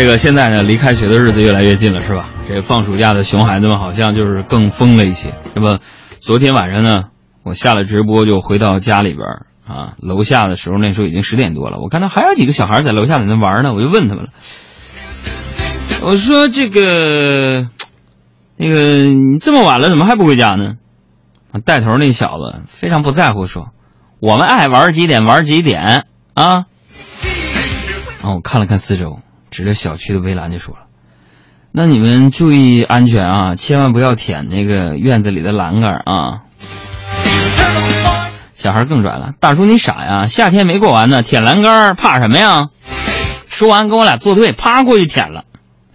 这个现在呢，离开学的日子越来越近了，是吧？这放暑假的熊孩子们好像就是更疯了一些。那么，昨天晚上呢，我下了直播就回到家里边啊，楼下的时候那时候已经十点多了，我看到还有几个小孩在楼下在那玩呢，我就问他们了，我说这个，那个你这么晚了怎么还不回家呢？带头那小子非常不在乎说，我们爱玩几点玩几点啊。然后我看了看四周，指着小区的围栏就说了：“那你们注意安全啊，千万不要舔那个院子里的栏杆啊。”小孩更拽了：“大叔你傻呀，夏天没过完呢，舔栏杆怕什么呀？”说完跟我俩作对，啪过去舔了，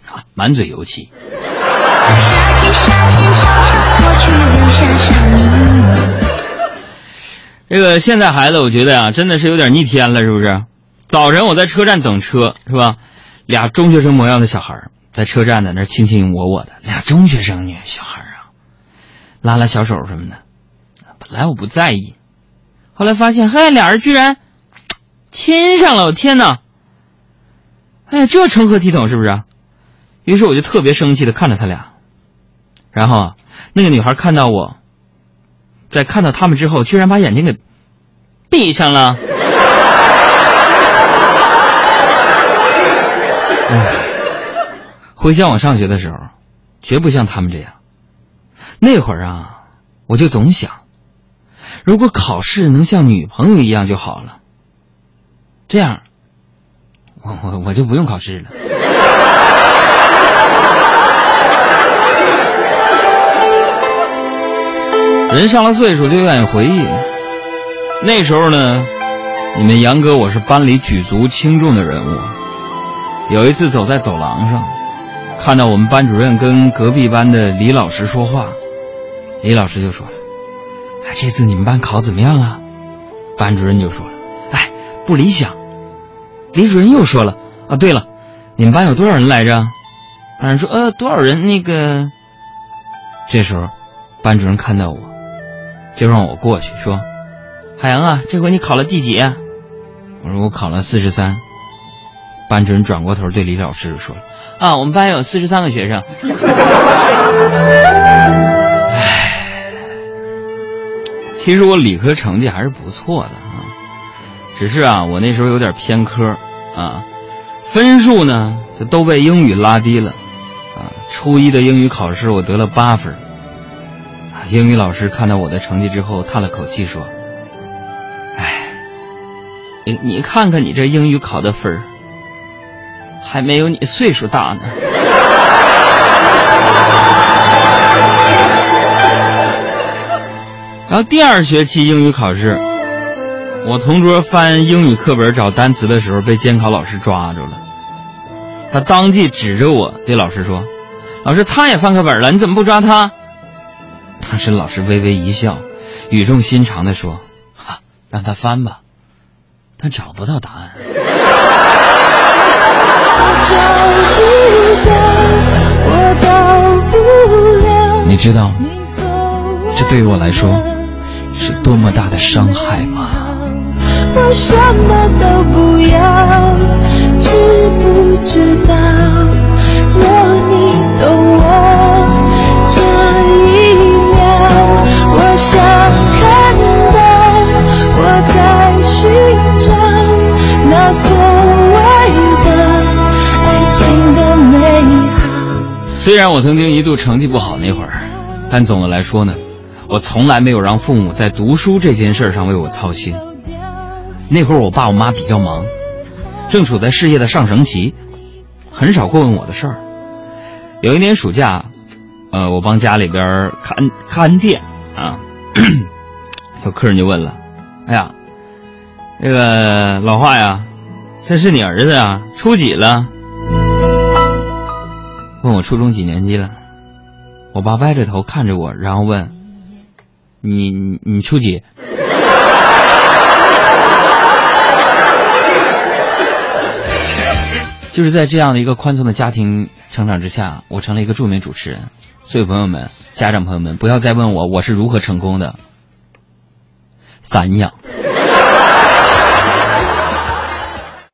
啊，满嘴油漆。这个现在孩子，我觉得啊，真的是有点逆天了，是不是？早晨我在车站等车，是吧？俩中学生模样的小孩在车站在那卿卿我我的，俩中学生女小孩啊，拉拉小手什么的。本来我不在意，后来发现，嘿，俩人居然亲上了！我天哪！哎，这成何体统，是不是？于是我就特别生气的看着他俩，然后那个女孩看到我，在看到他们之后，居然把眼睛给闭上了。回想我上学的时候，绝不像他们这样。那会儿啊，我就总想，如果考试能像女朋友一样就好了。这样，我我我就不用考试了。人上了岁数就愿意回忆。那时候呢，你们杨哥我是班里举足轻重的人物。有一次走在走廊上。看到我们班主任跟隔壁班的李老师说话，李老师就说了：“哎，这次你们班考怎么样啊？”班主任就说了：“哎，不理想。”李主任又说了：“啊，对了，你们班有多少人来着？”班主任说：“呃，多少人？那个。”这时候，班主任看到我，就让我过去说：“海洋啊，这回你考了第几？”我说：“我考了四十三。”班主任转过头对李老师说。啊，我们班有四十三个学生。唉，其实我理科成绩还是不错的啊，只是啊，我那时候有点偏科啊，分数呢就都被英语拉低了啊。初一的英语考试我得了八分，英语老师看到我的成绩之后叹了口气说：“唉，你你看看你这英语考的分儿。”还没有你岁数大呢。然后第二学期英语考试，我同桌翻英语课本找单词的时候被监考老师抓住了，他当即指着我对老师说：“老师，他也翻课本了，你怎么不抓他？”当时老师微微一笑，语重心长的说：“哈，让他翻吧，他找不到答案。”你知道，这对于我来说是多么大的伤害吗？我什么都不要，虽然我曾经一度成绩不好那会儿，但总的来说呢，我从来没有让父母在读书这件事上为我操心。那会儿我爸我妈比较忙，正处在事业的上升期，很少过问我的事儿。有一年暑假，呃，我帮家里边看看店啊，有客人就问了：“哎呀，那个老华呀，这是你儿子啊，初几了？”问我初中几年级了，我爸歪着头看着我，然后问：“你你你初几？” 就是在这样的一个宽松的家庭成长之下，我成了一个著名主持人。所以朋友们、家长朋友们，不要再问我我是如何成功的。散养。